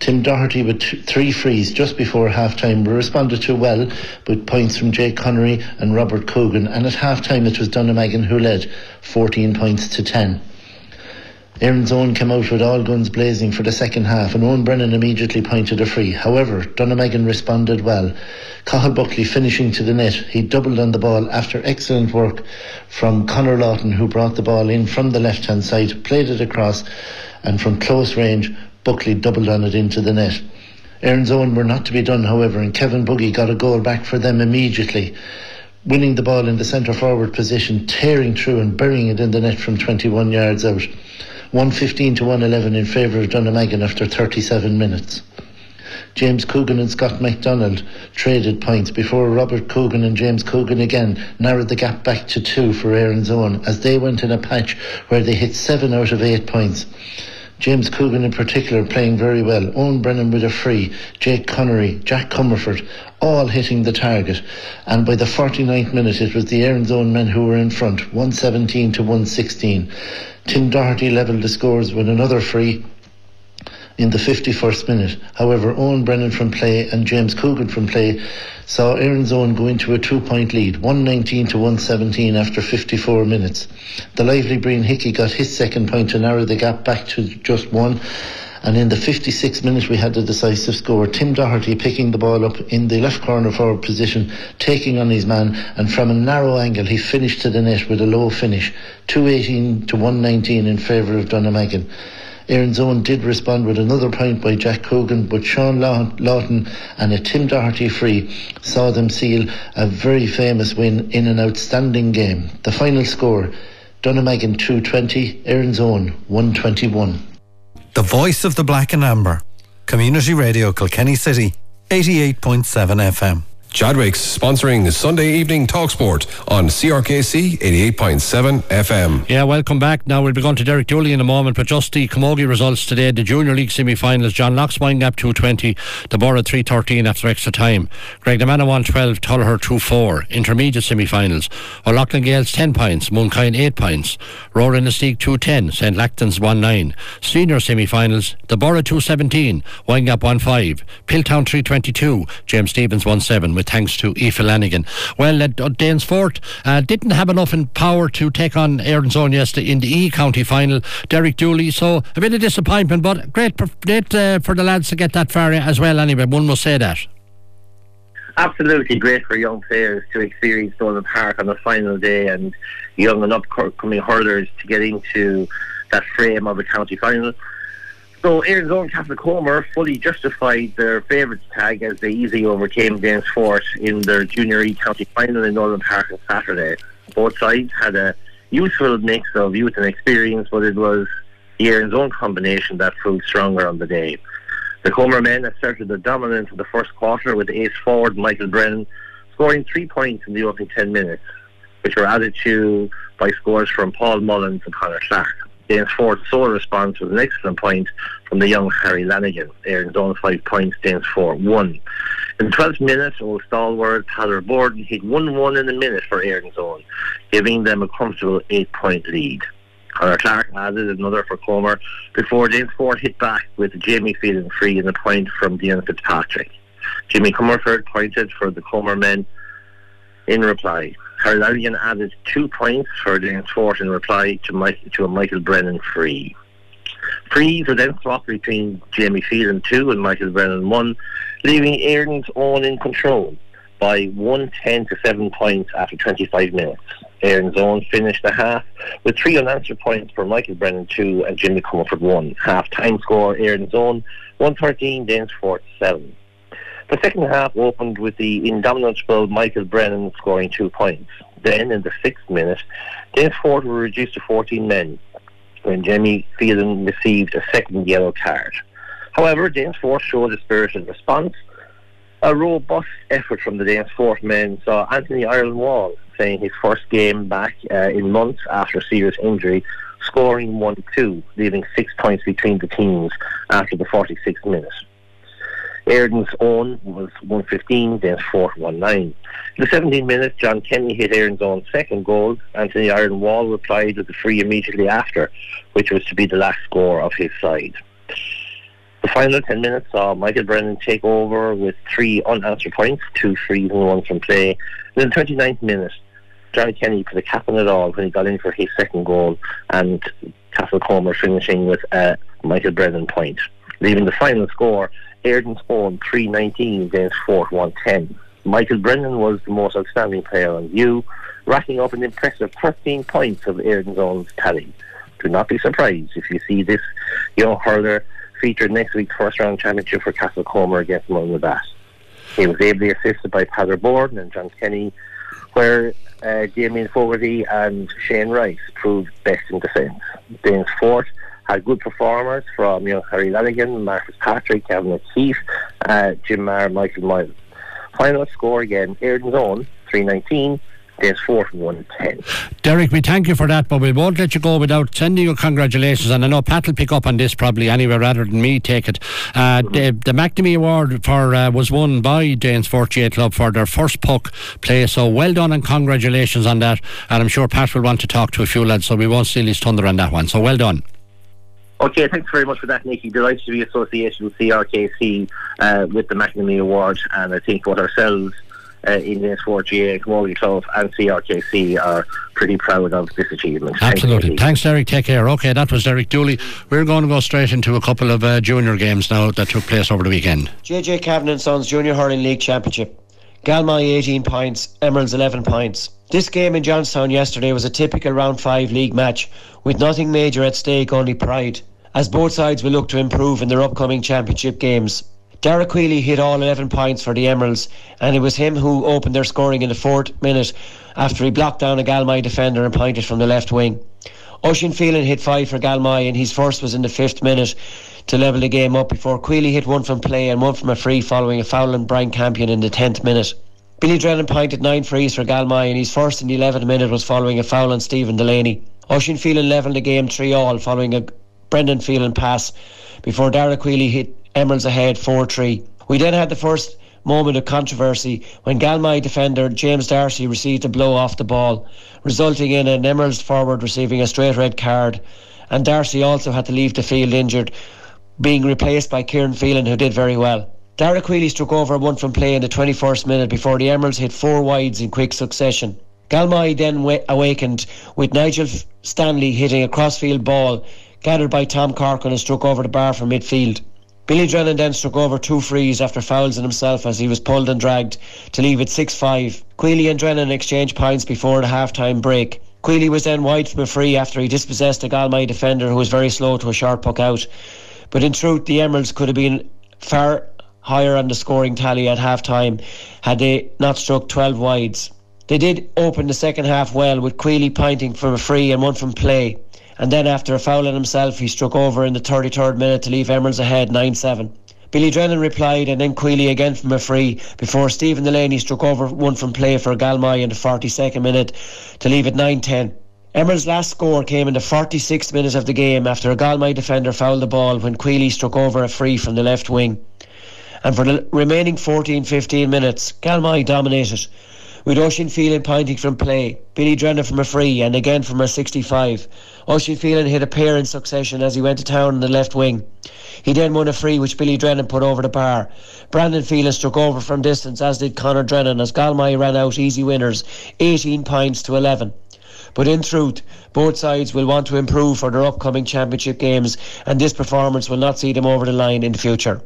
Tim Doherty with three frees just before half time responded to well with points from Jake Connery and Robert Coogan, and at half time it was Dunnamaggin who led 14 points to 10. Erin's Own came out with all guns blazing for the second half, and Owen Brennan immediately pointed a free. However, Dunnamaggin responded well. Cahill Buckley finishing to the net. He doubled on the ball after excellent work from Conor Lawton, who brought the ball in from the left hand side, played it across, and from close range, Buckley doubled on it into the net. Erin's Own were not to be done, however, and Kevin Buggy got a goal back for them immediately, winning the ball in the centre forward position, tearing through and burying it in the net from 21 yards out. 115 to 111 in favour of Dunnamaggin after 37 minutes. James Coogan and Scott MacDonald traded points before Robert Coogan and James Coogan again narrowed the gap back to two for Erin's Own as they went in a patch where they hit seven out of eight points. James Coogan in particular playing very well. Owen Brennan with a free. Jake Connery, Jack Comerford, all hitting the target. And by the 49th minute, it was the Erin's Own men who were in front, 117 to 116. Tim Doherty levelled the scores with another free in the 51st minute. However, Owen Brennan from play and James Coogan from play saw Erin's Own go into a two point lead, 119 to 117 after 54 minutes. The lively Brian Hickey got his second point to narrow the gap back to just one. And in the 56th minute, we had the decisive score. Tim Doherty picking the ball up in the left corner forward position, taking on his man, and from a narrow angle, he finished to the net with a low finish, 218 to 119 in favour of Dunnamaggin. Erin's Own did respond with another point by Jack Coogan, but Sean Lawton and a Tim Doherty free saw them seal a very famous win in an outstanding game. The final score Dunnamaggin 220, Erin's Own 121. The voice of the black and amber. Community Radio Kilkenny City, 88.7 FM. Chadwick's sponsoring Sunday evening Talksport on CRKC 88.7 FM. Yeah, welcome back. Now we'll be going to Derek Dooley in a moment, but just the Camogie results today. The Junior League semi-finals, John Locke's Windgap 220, the Borough 313 after extra time. Greg Graiguenamanagh 112, Tullogher 2-4. Intermediate semi-finals, O'Loughlin Gales 10 points, Mooncoin 8 points, the Steek 210, St. Lachtan's 1-9. Senior semi-finals, the Borough 217, Windgap 1-5, Piltown 322, James Stephens 1-7 with thanks to Aoife Lanigan. Well, uh, Danesfort uh, didn't have enough in power to take on Erin's Own yesterday in the E County final. Derek Dooley, so a bit of disappointment, but great, great uh, for the lads to get that far as well. Anyway, one must say that. Absolutely great for young players to experience Thomond Park on the final day, and young and upcoming hurlers to get into that frame of a county final. So Erin's Own Castlecomer fully justified their favourites tag as they easily overcame Danesfort in their junior E county final in Nolan Park on Saturday. Both sides had a useful mix of youth and experience, but it was the Own combination that proved stronger on the day. The Comer men asserted their dominance in the first quarter with ace forward Michael Brennan scoring three points in the opening 10 minutes, which were added to by scores from Paul Mullins and Connor Clark. Danesfort's sole response was an excellent point from the young Harry Lanigan. Erin's own five points, Danesfort one. In the 12th minute, old stalwart Tyler Borden hit 1 1 in a minute for Erin's own, giving them a comfortable eight point lead. Connor Clark added another for Comer before Danesfort hit back with Jamie Phelan free in a point from Dean Fitzpatrick. Jimmy Comerford pointed for the Comer men in reply. Carolian added two points for Danesfort in reply to, Mike, to a Michael Brennan free. Frees were then swapped between Jamie Phelan 2 and Michael Brennan 1, leaving Erin's Own in control by 110 to 7 points after 25 minutes. Erin's Own finished the half with three unanswered points for Michael Brennan 2 and Jimmy Comerford 1. Half time score Erin's Own 113, Danesfort 7. The second half opened with the indomitable Michael Brennan scoring two points. Then, in the sixth minute, Danesfort were reduced to 14 men when Jamie Phelan received a second yellow card. However, Danesfort showed a spirited response. A robust effort from the Danesfort men saw Anthony Ireland Wall playing his first game back uh, in months after a serious injury, scoring 1 2, leaving six points between the teams after the 46th minute. Erin's own was 115, then 419. In the 17 minutes, John Kenny hit Erin's own second goal. Anthony Iron Wall replied with a free immediately after, which was to be the last score of his side. The final 10 minutes saw Michael Brennan take over with three unanswered points, two frees and one from play. And in the 29th minute, Johnny Kenny put a cap on it all when he got in for his second goal, and Castlecomer finishing with a Michael Brennan point, leaving the final score Erin's Own 319 against Fort 110. Michael Brennan was the most outstanding player on view, racking up an impressive 13 points of Erin's Own's tally. Do not be surprised if you see this young hurler featured next week's first round championship for Castlecomer against Mullinavat. He was ably assisted by Padder Borden and John Kenny, where uh, Damien Fogarty and Shane Rice proved best in defence. Danes Fort had good performers from you know, Harry Lanigan, Marcus Patrick, Kevin O'Keefe, uh, Jim Marr, Michael Miles. Final score again, Erin's Own, 319, Danesfort, 110. Derek, we thank you for that, but we won't let you go without sending you congratulations. And I know Pat will pick up on this probably anyway rather than me take it. Uh, Mm-hmm. the, the McNamee Award for uh, was won by Danes 48 Club for their first puck play. So well done and congratulations on that. And I'm sure Pat will want to talk to a few lads, so we won't steal his thunder on that one. So well done. Okay, thanks very much for that, Nicky. Delighted to be associated with CRKC uh, with the McNamee Award, and I think what ourselves uh, in the S4GA, Camogie Club, and CRKC are pretty proud of this achievement. Absolutely. Nicky. Thanks, Derek. Take care. Okay, that was Derek Dooley. We're going to go straight into a couple of uh, junior games now that took place over the weekend. JJ Kavanagh and Sons Junior Hurling League Championship. Galmoy 18 points, Emeralds 11 points. This game in Johnstown yesterday was a typical round 5 league match with nothing major at stake, only pride, as both sides will look to improve in their upcoming championship games. Derek Wheely hit all 11 points for the Emeralds, and it was him who opened their scoring in the fourth minute after he blocked down a Galmoy defender and pointed from the left wing. Oisin Phelan hit five for Galmoy, and his first was in the fifth minute to level the game up before Queely hit one from play and one from a free following a foul on Brian Campion in the 10th minute. Billy Drennan pointed nine frees for Galmoy, and his first in the 11th minute was following a foul on Stephen Delaney. Oisin Phelan levelled the game 3 all following a Brendan Phelan pass before Dara Queely hit Emeralds ahead 4 3. We then had the first moment of controversy when Galmoy defender James Darcy received a blow off the ball, resulting in an Emeralds forward receiving a straight red card. And Darcy also had to leave the field injured, being replaced by Kieran Phelan, who did very well. Dara Queely struck over one from play in the 21st minute before the Emeralds hit four wides in quick succession. Galmoy then wa- awakened with Nigel Stanley hitting a crossfield ball gathered by Tom Corkin and struck over the bar from midfield. Billy Drennan then struck over two frees after fouls on himself as he was pulled and dragged to leave it 6 5. Queely and Drennan exchanged points before the half time break. Queely was then wide from a free after he dispossessed a Galmoy defender who was very slow to a short puck out. But in truth, the Emeralds could have been far higher on the scoring tally at half time had they not struck 12 wides. They did open the second half well with Queely pointing from a free and one from play. And then after a foul on himself, he struck over in the 33rd minute to leave Emeralds ahead 9 7. Billy Drennan replied and then Queely again from a free before Stephen Delaney struck over one from play for Galmoy in the 42nd minute to leave it 9 10. Emerald's last score came in the 46th minute of the game after a Galmoy defender fouled the ball when Queely struck over a free from the left wing. And for the remaining 14 15 minutes, Galmoy dominated with Oisin Phelan pointing from play, Billy Drennan from a free, and again from a 65. Oisin Phelan hit a pair in succession as he went to town on the left wing. He then won a free which Billy Drennan put over the bar. Brandon Phelan struck over from distance, as did Conor Drennan, as Galmoy ran out easy winners, 18 points to 11. But in truth, both sides will want to improve for their upcoming championship games, and this performance will not see them over the line in the future.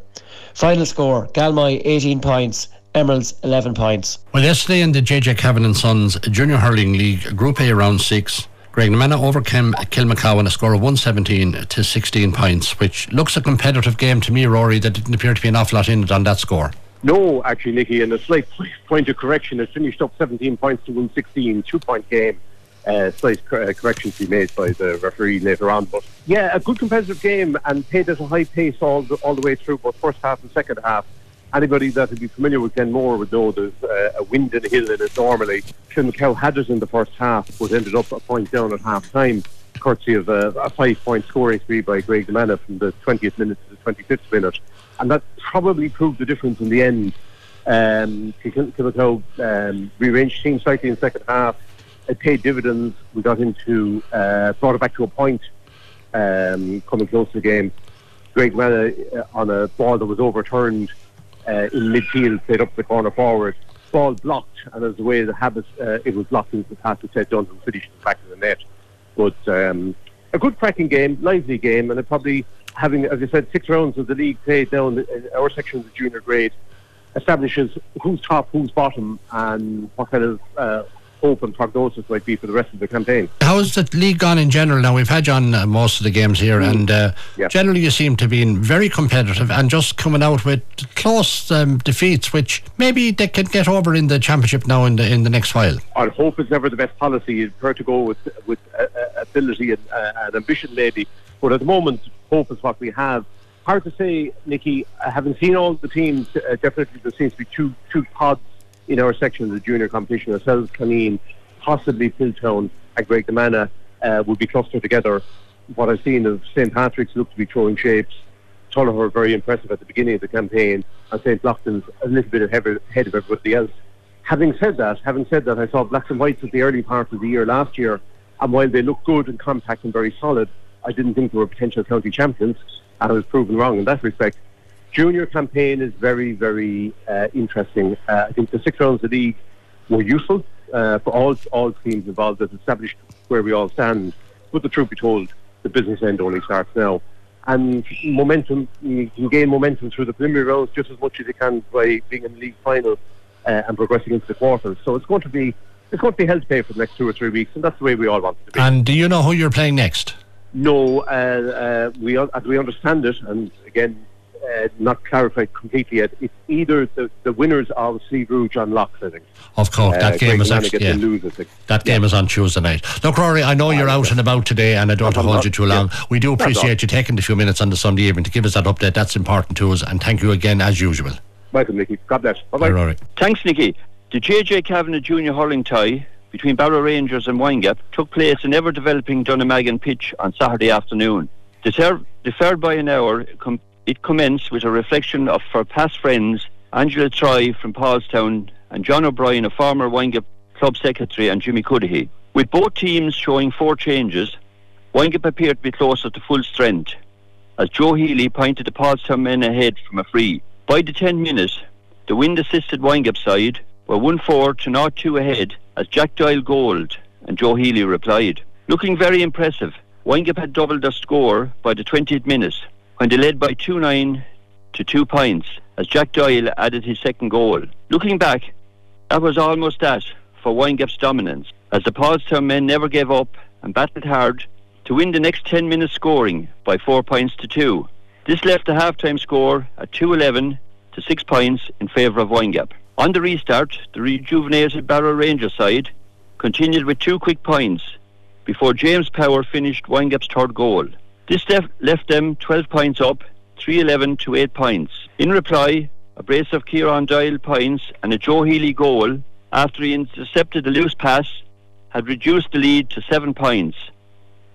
Final score Galmoy 18 points, Emeralds 11 points. Well, yesterday in the JJ Kavanagh and Sons Junior Hurling League Group A round six, Graiguenamanagh overcame Kilmacow on a score of 117 to 16 points, which looks a competitive game to me, Rory. There didn't appear to be an awful lot in it on that score. No, actually, Nicky, and a slight point of correction. It finished up 17 points to 116, two point game. Uh, slight cor- uh, correction to be made by the referee later on. But yeah, a good competitive game and played at a high pace all the, all the way through, both first half and second half. Anybody that would be familiar with Glenmore would know there's uh, a wind in the hill in it normally. Kilmacow had it in the first half, but ended up a point down at half time, courtesy of a, a five point scoring spree by Graiguenamanagh from the 20th minute to the 25th minute. And that probably proved the difference in the end. Um, Kil- Kilmacow um, rearranged teams slightly in the second half. It paid dividends. We got into, uh, brought it back to a point um, coming close to the game. Graiguenamanagh uh, on a ball that was overturned uh, in midfield, played up the corner forward. Ball blocked, and as the way of the habit, uh, it was blocked into the pass to Ted Dunn, who finished in the back of the net. But um, a good cracking game, lively game, and probably having, as I said, six rounds of the league played down in our section of the junior grade establishes who's top, who's bottom, and what kind of uh, hope and prognosis might be for the rest of the campaign. How's the league gone in general? Now we've had you on uh, most of the games here, Mm. and uh, Yeah. generally you seem to be in very competitive and just coming out with close um, defeats, which maybe they can get over in the championship now in the in the next while. Our hope is never the best policy. You prefer to go with with uh, uh, ability and, uh, and ambition, maybe. But at the moment, hope is what we have. Hard to say, Nicky. Uh, having seen all the teams, uh, definitely there seems to be two two pods in our section of the junior competition. Ourselves, Caneen, possibly Piltown, and Graiguenamanagh uh, would be clustered together. What I've seen of St Patrick's look to be throwing shapes. Tullamore very impressive at the beginning of the campaign, and St Lochlan's a little bit ahead of everybody else. Having said that, having said that, I saw Blacks and Whites at the early part of the year last year, and while they looked good and compact and very solid, I didn't think they were potential county champions, and I was proven wrong in that respect. Junior campaign is very, very uh, interesting. Uh, I think the six rounds of the league were useful uh, for all all teams involved. That established where we all stand. But the truth be told, the business end only starts now. And momentum, you can gain momentum through the preliminary rounds just as much as you can by being in the league final uh, and progressing into the quarters. So it's going to be it's going to be hell to pay for the next two or three weeks, and that's the way we all want it to be. And do you know who you're playing next? No, uh, uh, we as we understand it, and again, uh, not clarified completely yet. It's either the, the winners of Steve Rouge on Locks, I think. Of course, Uh, that game Greg is actually yeah. to lose, That game is on Tuesday night. Look, Rory, I know you're out and about today, and I don't want to hold you too long. We do That's appreciate you taking the few minutes on the Sunday evening to give us that update. That's important to us, and thank you again as usual. Welcome, Nicky. God bless. Bye Bye, Rory. Thanks, Nicky. The JJ Kavanagh Junior hurling tie between Barrow Rangers and Windgap took place in ever developing Dunnamaggin pitch on Saturday afternoon. Defer- deferred by an hour, com- it commenced with a reflection of her past friends Angela Troy from Paulstown and John O'Brien, a former Windgap club secretary, and Jimmy Cudahy. With both teams showing four changes, Windgap appeared to be closer to full strength as Joe Healy pointed the Paulstown men ahead from a free. By the 10 minutes, the wind assisted Windgap side were 1 4 to 0 2 ahead as Jack Doyle goaled and Joe Healy replied. Looking very impressive, Windgap had doubled their score by the 20th minute when they led by 2 9 to 2 points as Jack Doyle added his second goal. Looking back, that was almost that for Windgap's dominance as the Paulstown men never gave up and battled hard to win the next 10 minutes scoring by 4 points to 2. This left the half-time score at 2-11 to 6 points in favour of Windgap. On the restart, the rejuvenated Barrow Rangers side continued with two quick points before James Power finished Windgap's third goal. This left, left them 12 points up, 3-11 to 8 points. In reply, a brace of Kieran Doyle points and a Joe Healy goal after he intercepted a loose pass had reduced the lead to 7 points.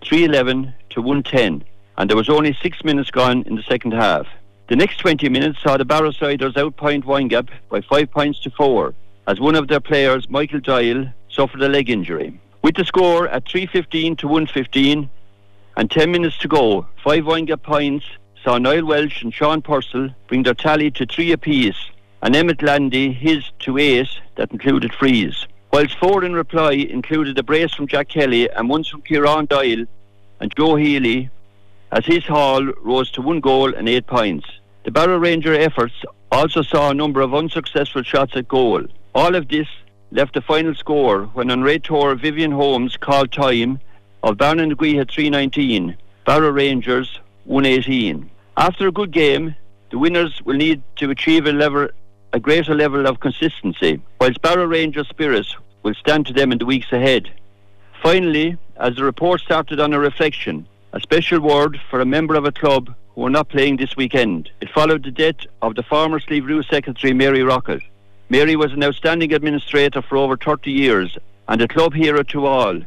311 to 110, and there was only six minutes gone in the second half. The next 20 minutes saw the Barrowsiders outpoint Windgap by five points to four, as one of their players, Michael Doyle, suffered a leg injury. With the score at 315 to 115 and 10 minutes to go, five Windgap points saw Niall Welsh and Sean Purcell bring their tally to three apiece, and Emmett Landy his to eight that included frees. Whilst four in reply included a brace from Jack Kelly and one from Kieran Doyle and Joe Healy, as his haul rose to one goal and eight points. The Barrow Ranger efforts also saw a number of unsuccessful shots at goal. All of this left the final score when on Red Tour Vivian Holmes called time of Barnagui had 319, Barrow Rangers 118. After a good game, the winners will need to achieve a level a greater level of consistency, whilst Barrow Rangers spirits will stand to them in the weeks ahead. Finally, as the report started on a reflection, a special word for a member of a club who are not playing this weekend. It followed the death of the former Slieve Rue secretary Mary Rocket. Mary was an outstanding administrator for over 30 years and a club hero to all,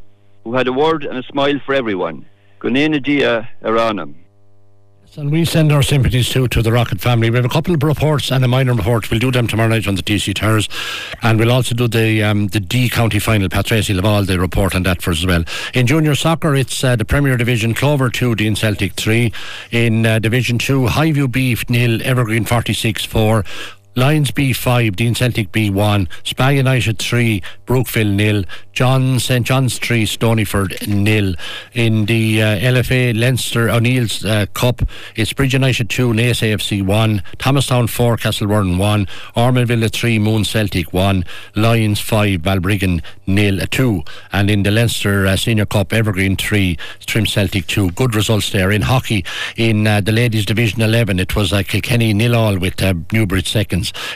who had a word and a smile for everyone. Gunena Dia Aranam. And we send our sympathies to to the Rocket family. We have a couple of reports and a minor report. We'll do them tomorrow night on the TC Towers, and we'll also do the um, the D County final. Pat Tracy Laval, the report on that for us as well. In junior soccer, it's uh, the Premier Division: Clover two, Dean Celtic three. In uh, Division two, Highview Beef nil, Evergreen forty six four. Lions B5, Dean Celtic B1, Spa United 3, Brookville nil, John St John's 3, Stonyford nil. In the uh, LFA Leinster O'Neill's uh, Cup, it's Bridge United two, Naas AFC one, Thomastown four, Castlewarren one, Ormonville three, Moon Celtic one, Lions five, Balbriggan nil uh, two, and in the Leinster uh, Senior Cup, Evergreen three, Trim Celtic two. Good results there in hockey. In uh, the ladies division eleven, it was uh, Kilkenny nil all with uh, Newbridge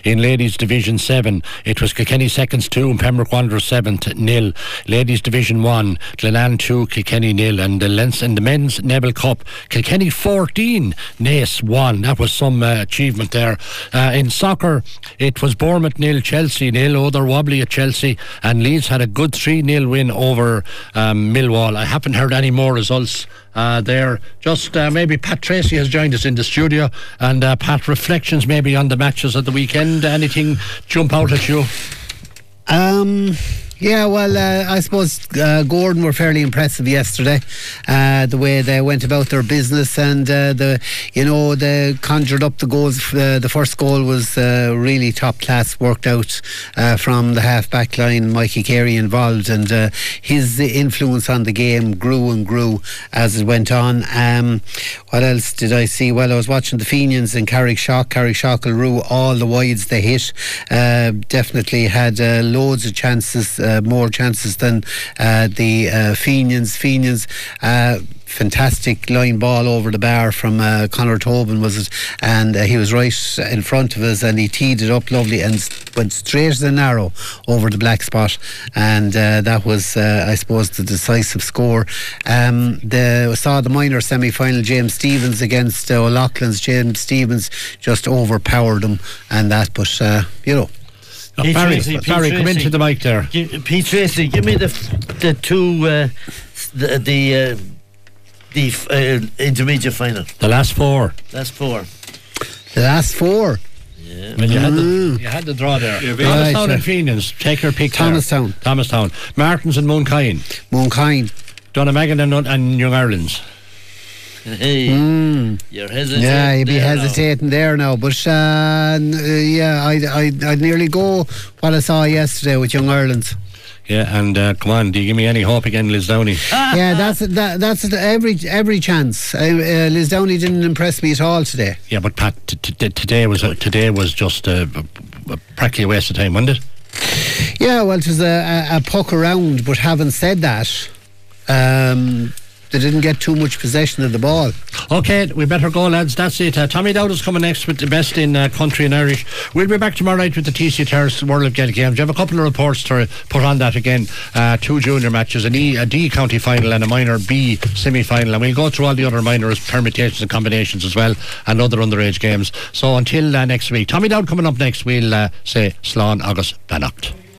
In ladies division seven, it was Kilkenny seconds two, and Pembroke Wanderers seventh nil. Ladies Division 1, Glenanne 2, Kilkenny nil, and the Lens the Men's Neville Cup, Kilkenny 14, Naas 1. That was some uh, achievement there. Uh, in soccer, it was Bournemouth nil, Chelsea nil. Oh, they're wobbly at Chelsea, and Leeds had a good 3 0 win over um, Millwall. I haven't heard any more results. Uh, there. Just uh, maybe Pat Tracy has joined us in the studio, and uh, Pat, reflections maybe on the matches at the weekend. Anything jump out at you? Um, yeah, well, uh, I suppose uh, Gowran were fairly impressive yesterday. Uh, the way they went about their business and uh, the, you know, they conjured up the goals. Uh, the first goal was uh, really top class, worked out from the half back line. Mikey Carey involved, and his influence on the game grew and grew as it went on. Um, what else did I see? Well, I was watching the Fenians and Carrickshock. Carrick Shock rue all the wides they hit. definitely had loads of chances uh, more chances than uh, the uh, Fenians. Fenians fantastic line ball over the bar from uh, Conor Tobin was it? And uh, he was right in front of us and he teed it up lovely and went straight as the narrow over the black spot. And uh, that was I suppose the decisive score. Um, the saw the minor semi-final James Stephens against uh, O'Loughlin's James Stephens just overpowered him and that but you know Oh, Barry, Tracy, Barry come into the mic there. Pete Tracy, give me the the two uh, the the uh, the uh, intermediate final. The last four. Last four. The last four. Yeah. Well, you, had the, mm. you had the draw there. Yeah, Thomastown and Fenians. Take your pick. Thomastown. There. Thomastown. Martins and Mooncoin. Mooncoin. Dunnamaggin and, and Young Ireland's. Hey, mm. you're hesitating. Yeah, you'd be hesitating now. there now. But uh, yeah, I'd, I'd, I'd nearly go what I saw yesterday with Young Ireland. Yeah, and uh, come on, do you give me any hope again, Lisdowney? [LAUGHS] [LAUGHS] yeah, that's that, that's every every chance. Uh, uh, Lisdowney didn't impress me at all today. Yeah, but Pat, t- t- today was uh, today was just a, a, practically a waste of time, wasn't it? Yeah, well, it was a, a, a puck around. But having said that, um, they didn't get too much possession of the ball. Okay, we better go, lads. That's it. Uh, Tommy Dowd is coming next with the best in uh, country and Irish. We'll be back tomorrow night with the TC Terrace World of Gaelic Games. You have a couple of reports to put on that again. Uh, two junior matches, an e, a D county final and a minor B semi final. And we'll go through all the other minor permutations and combinations as well and other underage games. So until uh, next week, Tommy Dowd coming up next, we'll uh, say Slán August Bannocht.